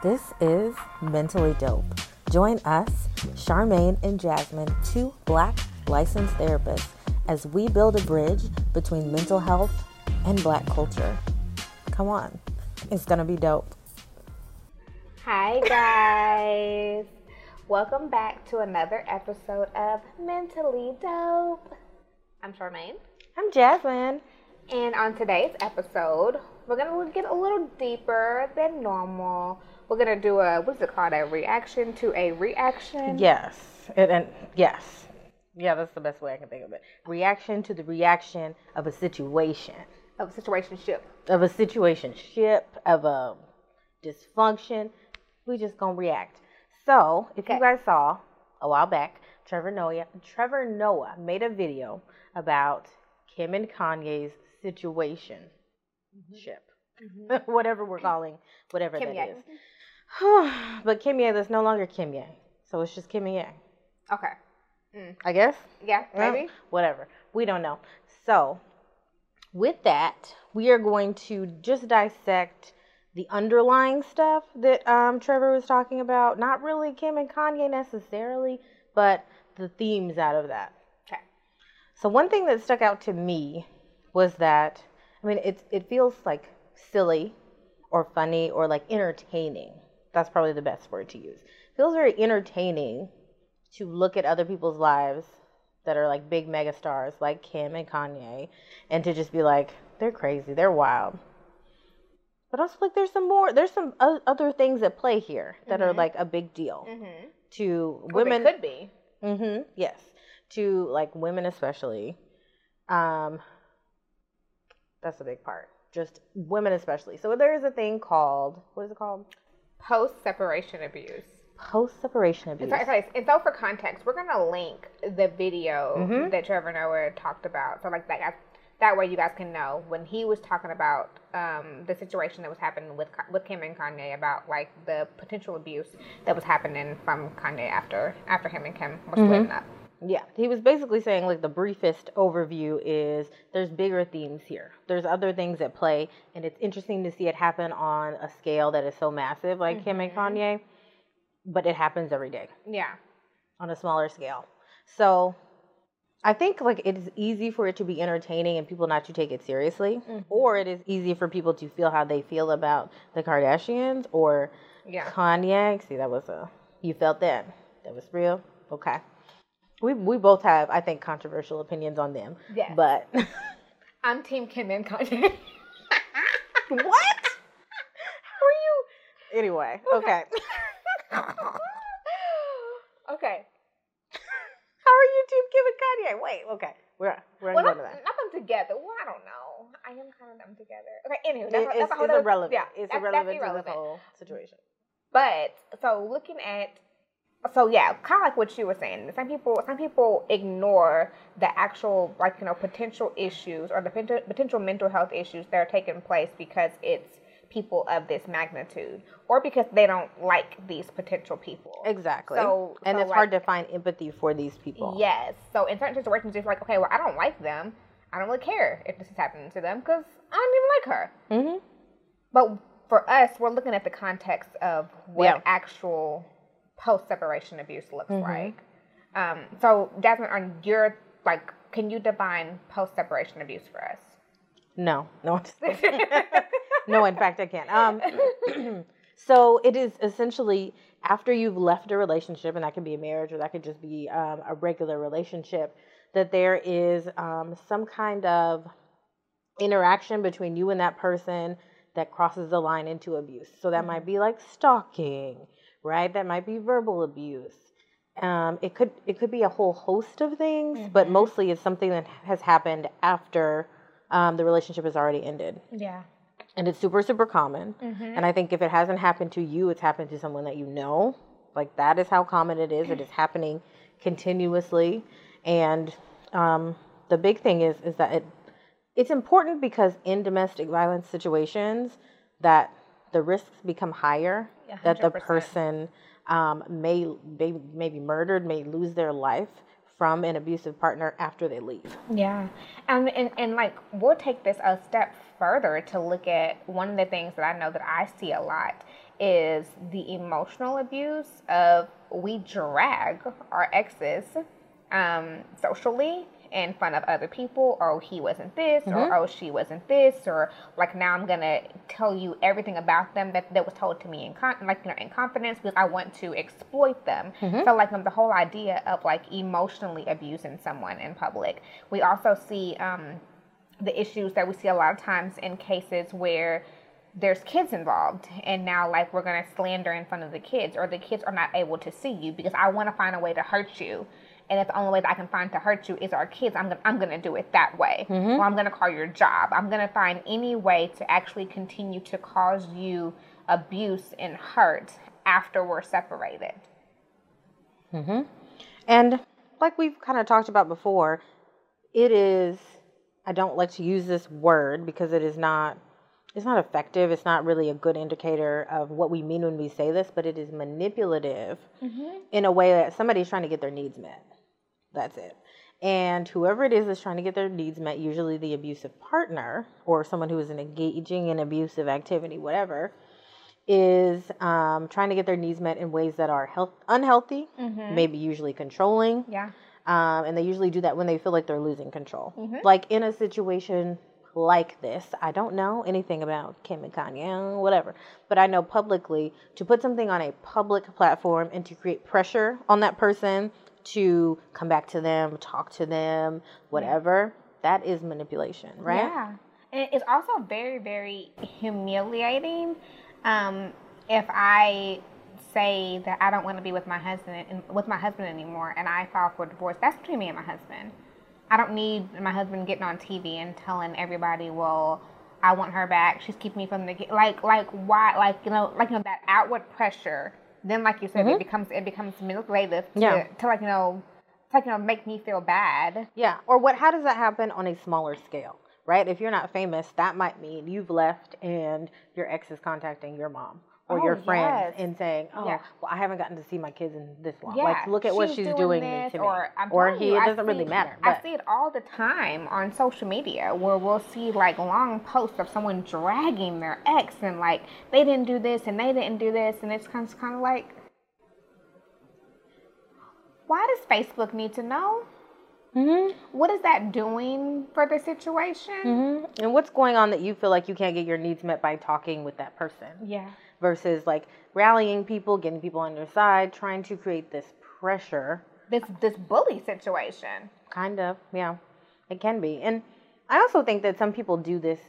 This is Mentally Dope. Join us, Charmaine and Jasmine, two black licensed therapists, as we build a bridge between mental health and black culture. Come on, it's gonna be dope. Hi, guys. Welcome back to another episode of Mentally Dope. I'm Charmaine. I'm Jasmine. And on today's episode, we're to get a little deeper than normal. We're to do a, what's it called, a reaction to a reaction? Yes, and, and yes. Yeah, that's the best way I can think of it. Reaction to the reaction of a situation. Of a situationship. Of a situationship, of a dysfunction. We just gonna react. So, if Okay. you guys saw a while back, Trevor Noah, Trevor Noah made a video about Kim and Kanye's situation Mm-hmm. ship, mm-hmm. whatever we're calling, whatever Kim that Ye. is. but Kim Ye, that's no longer Kim Ye, so it's just Kim Ye, Okay. Mm. I guess. Yeah, maybe. whatever. We don't know. So, with that, we are going to just dissect the underlying stuff that um, Trevor was talking about. Not really Kim and Kanye necessarily, but the themes out of that. Okay. So, one thing that stuck out to me was that, I mean, it, it feels like silly or funny or like entertaining. That's probably the best word to use. It feels very entertaining to look at other people's lives that are like big mega stars like Kim and Kanye and to just be like, they're crazy, they're wild. But also, like, there's some more, there's some other things at play here that are like a big deal Mm-hmm. to Women women. could be. Mm-hmm. Yes. To like women especially. Um that's a big part. Just women especially. So there is a thing called what is it called? Post separation abuse. Post separation abuse. So, okay, and so for context, we're gonna link the video Mhm. that Trevor Noah talked about. So like that, that way you guys can know when he was talking about um, the situation that was happening with with Kim and Kanye about like the potential abuse that was happening from Kanye after after him and Kim were splitting up. Yeah, he was basically saying like the briefest overview is there's bigger themes here. There's other things at play, and it's interesting to see it happen on a scale that is so massive like Kim and mm-hmm. Kanye, but it happens every day. Yeah. on a smaller scale. So I think like it is easy for it to be entertaining and people not to take it seriously, mm-hmm. or it is easy for people to feel how they feel about the Kardashians or Yeah. Kanye. See, that was a you felt that that was real. Okay, we we both have I think controversial opinions on them. Yeah. but I'm Team Kim and Kanye. what? How are you? Anyway, okay. okay. How are you, Team Kim and Kanye? Wait, okay, we're we're Well, not, to that. not them together. Well, I don't know. I am kind of them together. Okay. Anyway, It- that's, it's, that's a whole it's other- irrelevant. Yeah, it's that's- that's irrelevant to irrelevant. this whole situation. But so looking at so yeah, kind of like what you were saying. Some people some people ignore the actual like you know potential issues or the potential, mental health issues that are taking place because it's people of this magnitude or because they don't like these potential people. Exactly. So- and so, it's hard to find empathy for these people. Yes. So in certain situations, it's like okay, well I don't like them. I don't really care if this is happening to them because I don't even like her. Mm-hmm. But for us, we're looking at the context of what Yeah. actual post separation abuse looks Mhm. like. Um, so, Jasmine, on your like, can you define post separation abuse for us? No, no, I'm just kidding. no. In fact, I can't. Um, so it is essentially after you've left a relationship, and that could be a marriage, or that could just be um, a regular relationship, that there is um, some kind of interaction between you and that person that crosses the line into abuse. So that might be like stalking, right? That might be verbal abuse. Um, it could it could be a whole host of things, but mostly it's something that has happened after um, the relationship has already ended, Yeah. and it's super super common. Mm-hmm. And I think if it hasn't happened to you, it's happened to someone that you know. Like that is how common it is. It is happening continuously, and um, the big thing is is that it it's important because in domestic violence situations that the risks become higher that the 100%. person um, may, may may be murdered, may lose their life from an abusive partner after they leave. Yeah. Um, and, and like, we'll take this a step further to look at one of the things that I know that I see a lot is the emotional abuse of we drag our exes um, socially in front of other people oh he wasn't this mm-hmm. or oh she wasn't this or like now i'm gonna tell you everything about them that, that was told to me in con- like you know in confidence because i want to exploit them mm-hmm. so like um, the whole idea of like emotionally abusing someone in public we also see um, the issues that we see a lot of times in cases where there's kids involved and now like we're going to slander in front of the kids or the kids are not able to see you because i want to find a way to hurt you and if the only way that I can find to hurt you is our kids, I'm gonna I'm gonna do it that way. Mm-hmm. Or I'm gonna call your job. I'm gonna find any way to actually continue to cause you abuse and hurt after we're separated. Mm-hmm. And like we've kind of talked about before, it is I don't like to use this word because it is not it's not effective. It's not really a good indicator of what we mean when we say this, but it is manipulative mm-hmm. in a way that somebody's trying to get their needs met. That's it. And whoever it is that's trying to get their needs met, usually the abusive partner or someone who is engaging in abusive activity, whatever, is um, trying to get their needs met in ways that are health unhealthy, mm-hmm. maybe usually controlling. Yeah. Um, and they usually do that when they feel like they're losing control. Mm-hmm. Like in a situation like this, I don't know anything about Kim and Kanye, whatever, but I know publicly to put something on a public platform and to create pressure on that person to come back to them, talk to them, whatever, that is manipulation, right? Yeah. And it's also very, very humiliating um, if I say that I don't want to be with my husband with my husband anymore and I file for divorce. That's between me and my husband. I don't need my husband getting on TV and telling everybody, well, I want her back. She's keeping me from the like like why like you know like you know that outward pressure then like you said, mm-hmm. it becomes it becomes manipulative to, yeah. to like you know to like you know make me feel bad. Yeah. Or what? How does that happen on a smaller scale? Right. If you're not famous, that might mean you've left and your ex is contacting your mom or oh, your friends yes. and saying, "Oh, yeah. well, I haven't gotten to see my kids in this long. Yeah. Like, look at she's what she's doing, doing to me." Or, or he, you, it doesn't really matter. But. I see it all the time on social media where we'll see like long posts of someone dragging their ex and like they didn't do this and they didn't do this, and it's kind of, kind of like, why does Facebook need to know? Mm-hmm. What is that doing for the situation? Mm-hmm. And what's going on that you feel like you can't get your needs met by talking with that person? Yeah versus like rallying people, getting people on your side, trying to create this pressure. This this bully situation. Kind of, yeah. It can be. And I also think that some people do this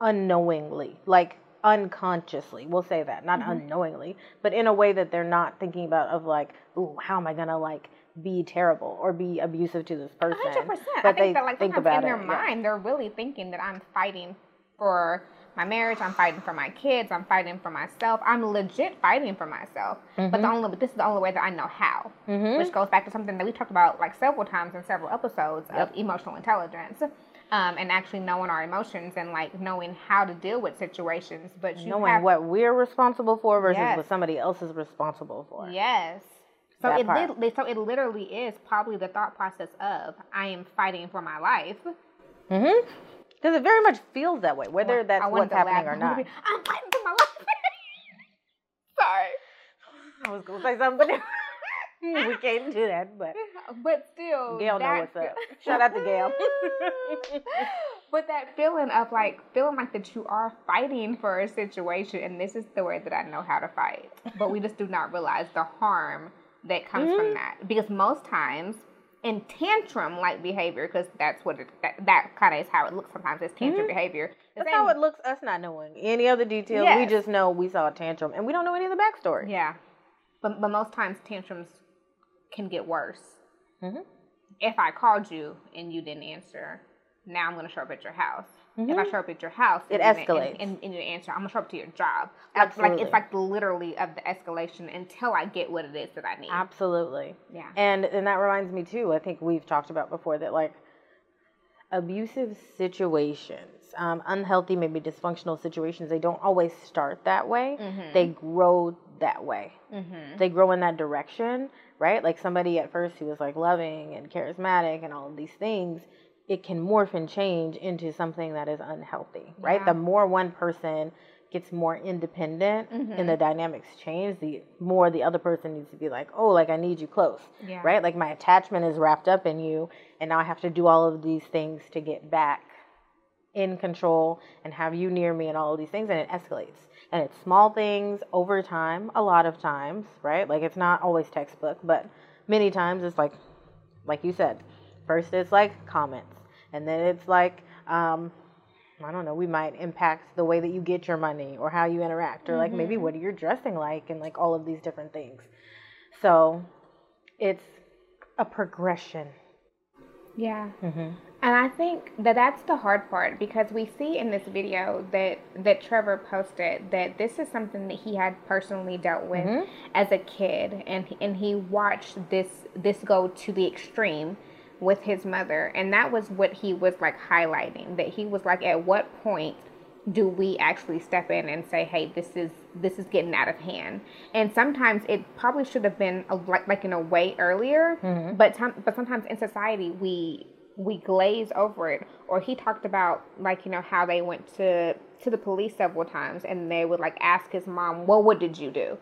unknowingly, like unconsciously. We'll say that, not mm-hmm. unknowingly, but in a way that they're not thinking about of like, ooh, how am I gonna like be terrible or be abusive to this person? 100%. But I think that like think about in their it, mind, yeah. they're really thinking that I'm fighting for my marriage. I'm fighting for my kids. I'm fighting for myself. I'm legit fighting for myself. Mm-hmm. But the mm-hmm. only but this is the only way that I know how. Mm-hmm. Which goes back to something that we talked about like several times in several episodes yep. of emotional intelligence. Um, and actually knowing our emotions and like knowing how to deal with situations, but knowing have, what we're responsible for versus yes. what somebody else is responsible for. Yes. So it literally, so it literally is probably the thought process of I am fighting for my life. Mm-hmm. Because it very much feels that way, whether that's what's happening or not. I'm fighting for my life. Sorry. I was going to say something. we can't do that, but but still, Gail know what's up. Shout out to Gail. but that feeling of like feeling like that you are fighting for a situation, and this is the way that I know how to fight. But we just do not realize the harm that comes mm-hmm. from that because most times in tantrum like behavior because that's what it, that, that kind of is how it looks sometimes it's tantrum mm-hmm. behavior the that's same, how it looks us not knowing any other details yes. we just know we saw a tantrum and we don't know any of the backstory yeah but, but most times tantrums can get worse mm-hmm. if i called you and you didn't answer now i'm going to show up at your house Mm-hmm. If I show up at your house, it escalates. And, and, and, you answer, I'm gonna show up to your job. Absolutely. Like it's like literally of the escalation until I get what it is that I need. Absolutely. Yeah. And and that reminds me too. I think we've talked about before that like abusive situations, um, unhealthy, maybe dysfunctional situations, they don't always start that way. Mm-hmm. They grow that way. Mm-hmm. They grow in that direction, right? Like somebody at first who was like loving and charismatic and all of these things it can morph and change into something that is unhealthy, right? Yeah. The more one person gets more independent Mhm. and the dynamics change, the more the other person needs to be like, oh, like I need you close, Yeah. right? Like my attachment is wrapped up in you, and now I have to do all of these things to get back in control and have you near me and all of these things, and it escalates. And it's small things over time, a lot of times, right? Like it's not always textbook, but many times it's like, like you said, first it's like comments, and then it's like, um, I don't know, we might impact the way that you get your money or how you interact, or like maybe Mhm. what you're dressing like, and like all of these different things. So it's a progression. Yeah. Mm-hmm. And I think that that's the hard part because we see in this video that that Trevor posted that this is something that he had personally dealt with Mhm. as a kid, and and he watched this this go to the extreme with his mother, and that was what he was like highlighting. That he was like, at what point do we actually step in and say, hey, this is this is getting out of hand? And sometimes it probably should have been a, like like in a way earlier, Mhm. but time, but sometimes in society we we glaze over it or he talked about like you know how they went to to the police several times and they would like ask his mom well what did you do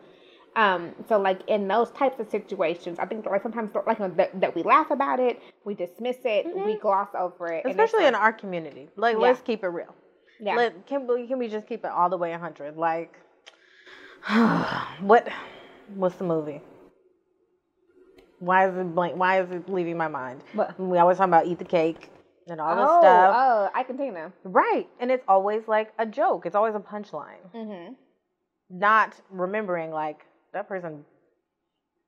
um so like in those types of situations i think like sometimes like that, that we laugh about it we dismiss it we gloss over it Especially in our community. Like, Yeah. let's keep it real. yeah Let, can we can we just keep it all the way 100? Like, what? What's the movie? Why is it blank? Why is it leaving my mind? What? We always talk about eat the cake and all this oh, stuff, oh i can take them right? And it's always like a joke. It's always a punchline. mm-hmm. Not remembering like that person.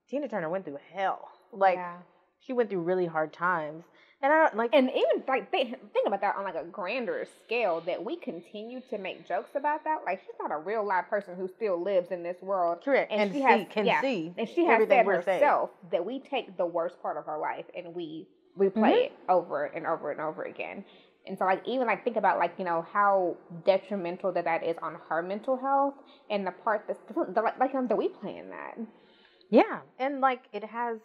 Tina Turner went through hell. Like yeah. she went through really hard times, and I don't like. and even like think, think about that on like a grander scale that we continue to make jokes about that like she's not a real live person who still lives in this world Correct. and, And she see- has can yeah, see and she has said we're saying. herself that we take the worst part of her life and we replay Mhm. it over and over and over again and so like even like think about like you know how detrimental that that is on her mental health and the part that's the, like like um, that we play in that Yeah, and like it has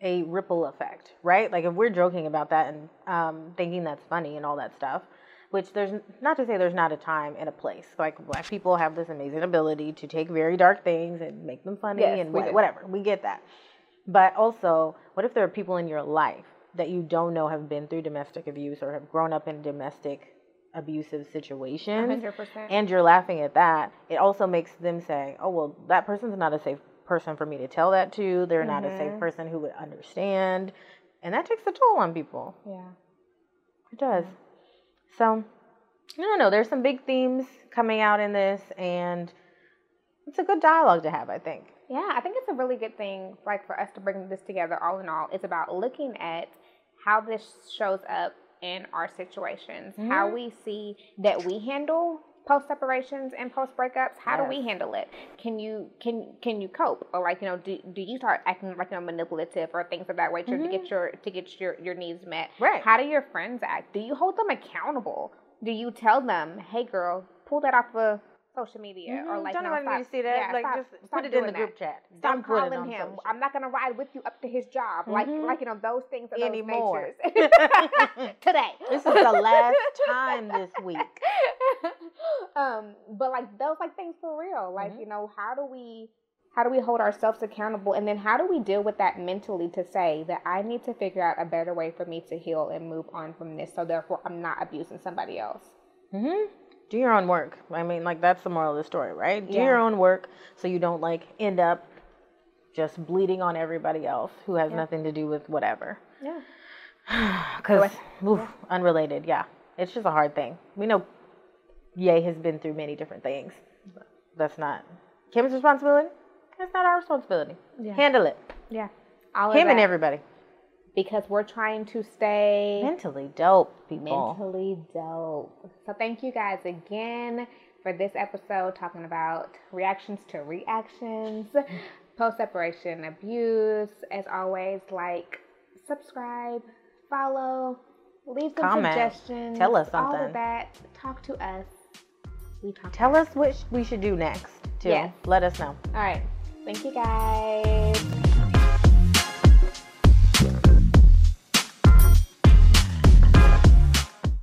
a ripple effect, right? Like if we're joking about that and um, thinking that's funny and all that stuff, which there's not to say there's not a time and a place. Like black people have this amazing ability to take very dark things and make them funny Yes, and we whatever. We get that. But also, what if there are people in your life that you don't know have been through domestic abuse or have grown up in domestic abusive situations? 100% and you're laughing at that, it also makes them say, "Oh well, that person's not a safe person for me to tell that to. They're not a safe Mhm. person who would understand," and that takes a toll on people. yeah It does. So, I don't know. There's some big themes coming out in this, and it's a good dialogue to have. I think. Yeah, I think it's a really good thing, like for us to bring this together. All in all, it's about looking at how this shows up in our situations, how Mhm. we see that we handle post separations and post breakups. How do we handle it? Can you can can you cope, or like you know, do, do you start acting like you know manipulative or things of that way to, to get your to get your your needs met? Right. How do your friends act? Do you hold them accountable? Do you tell them, hey girl, pull that off of social media, or Mhm. like don't no, nobody stop, need to see that. yeah, like stop- just stop put it in the that. group chat. Stop don't calling on him. social. I'm not gonna ride with you up to his job. Like Mhm. like you know those things of Anymore. those. Today. This is the last time this week. um, but like those like things for real. Like Mhm. you know how do we how do we hold ourselves accountable and then how do we deal with that mentally to say that I need to figure out a better way for me to heal and move on from this so therefore I'm not abusing somebody else. hmm Do your own work. I mean, like that's the moral of the story, right? Do Yeah. your own work so you don't like end up just bleeding on everybody else who has Yeah. nothing to do with whatever. Yeah. Because unrelated, yeah, it's just a hard thing. We know Ye has been through many different things. But that's not Kim's responsibility. That's not our responsibility. Yeah. Handle it. Yeah. All Him and everybody. Because we're trying to stay Mentally dope people. mentally dope. So thank you guys again for this episode talking about reactions to reactions, post separation abuse. As always, like, subscribe, follow, leave some Comment. suggestions. Tell us All of that. Talk to us. We talk. Tell us what we should do next, too. Yes. Let us know. All right. Thank you guys.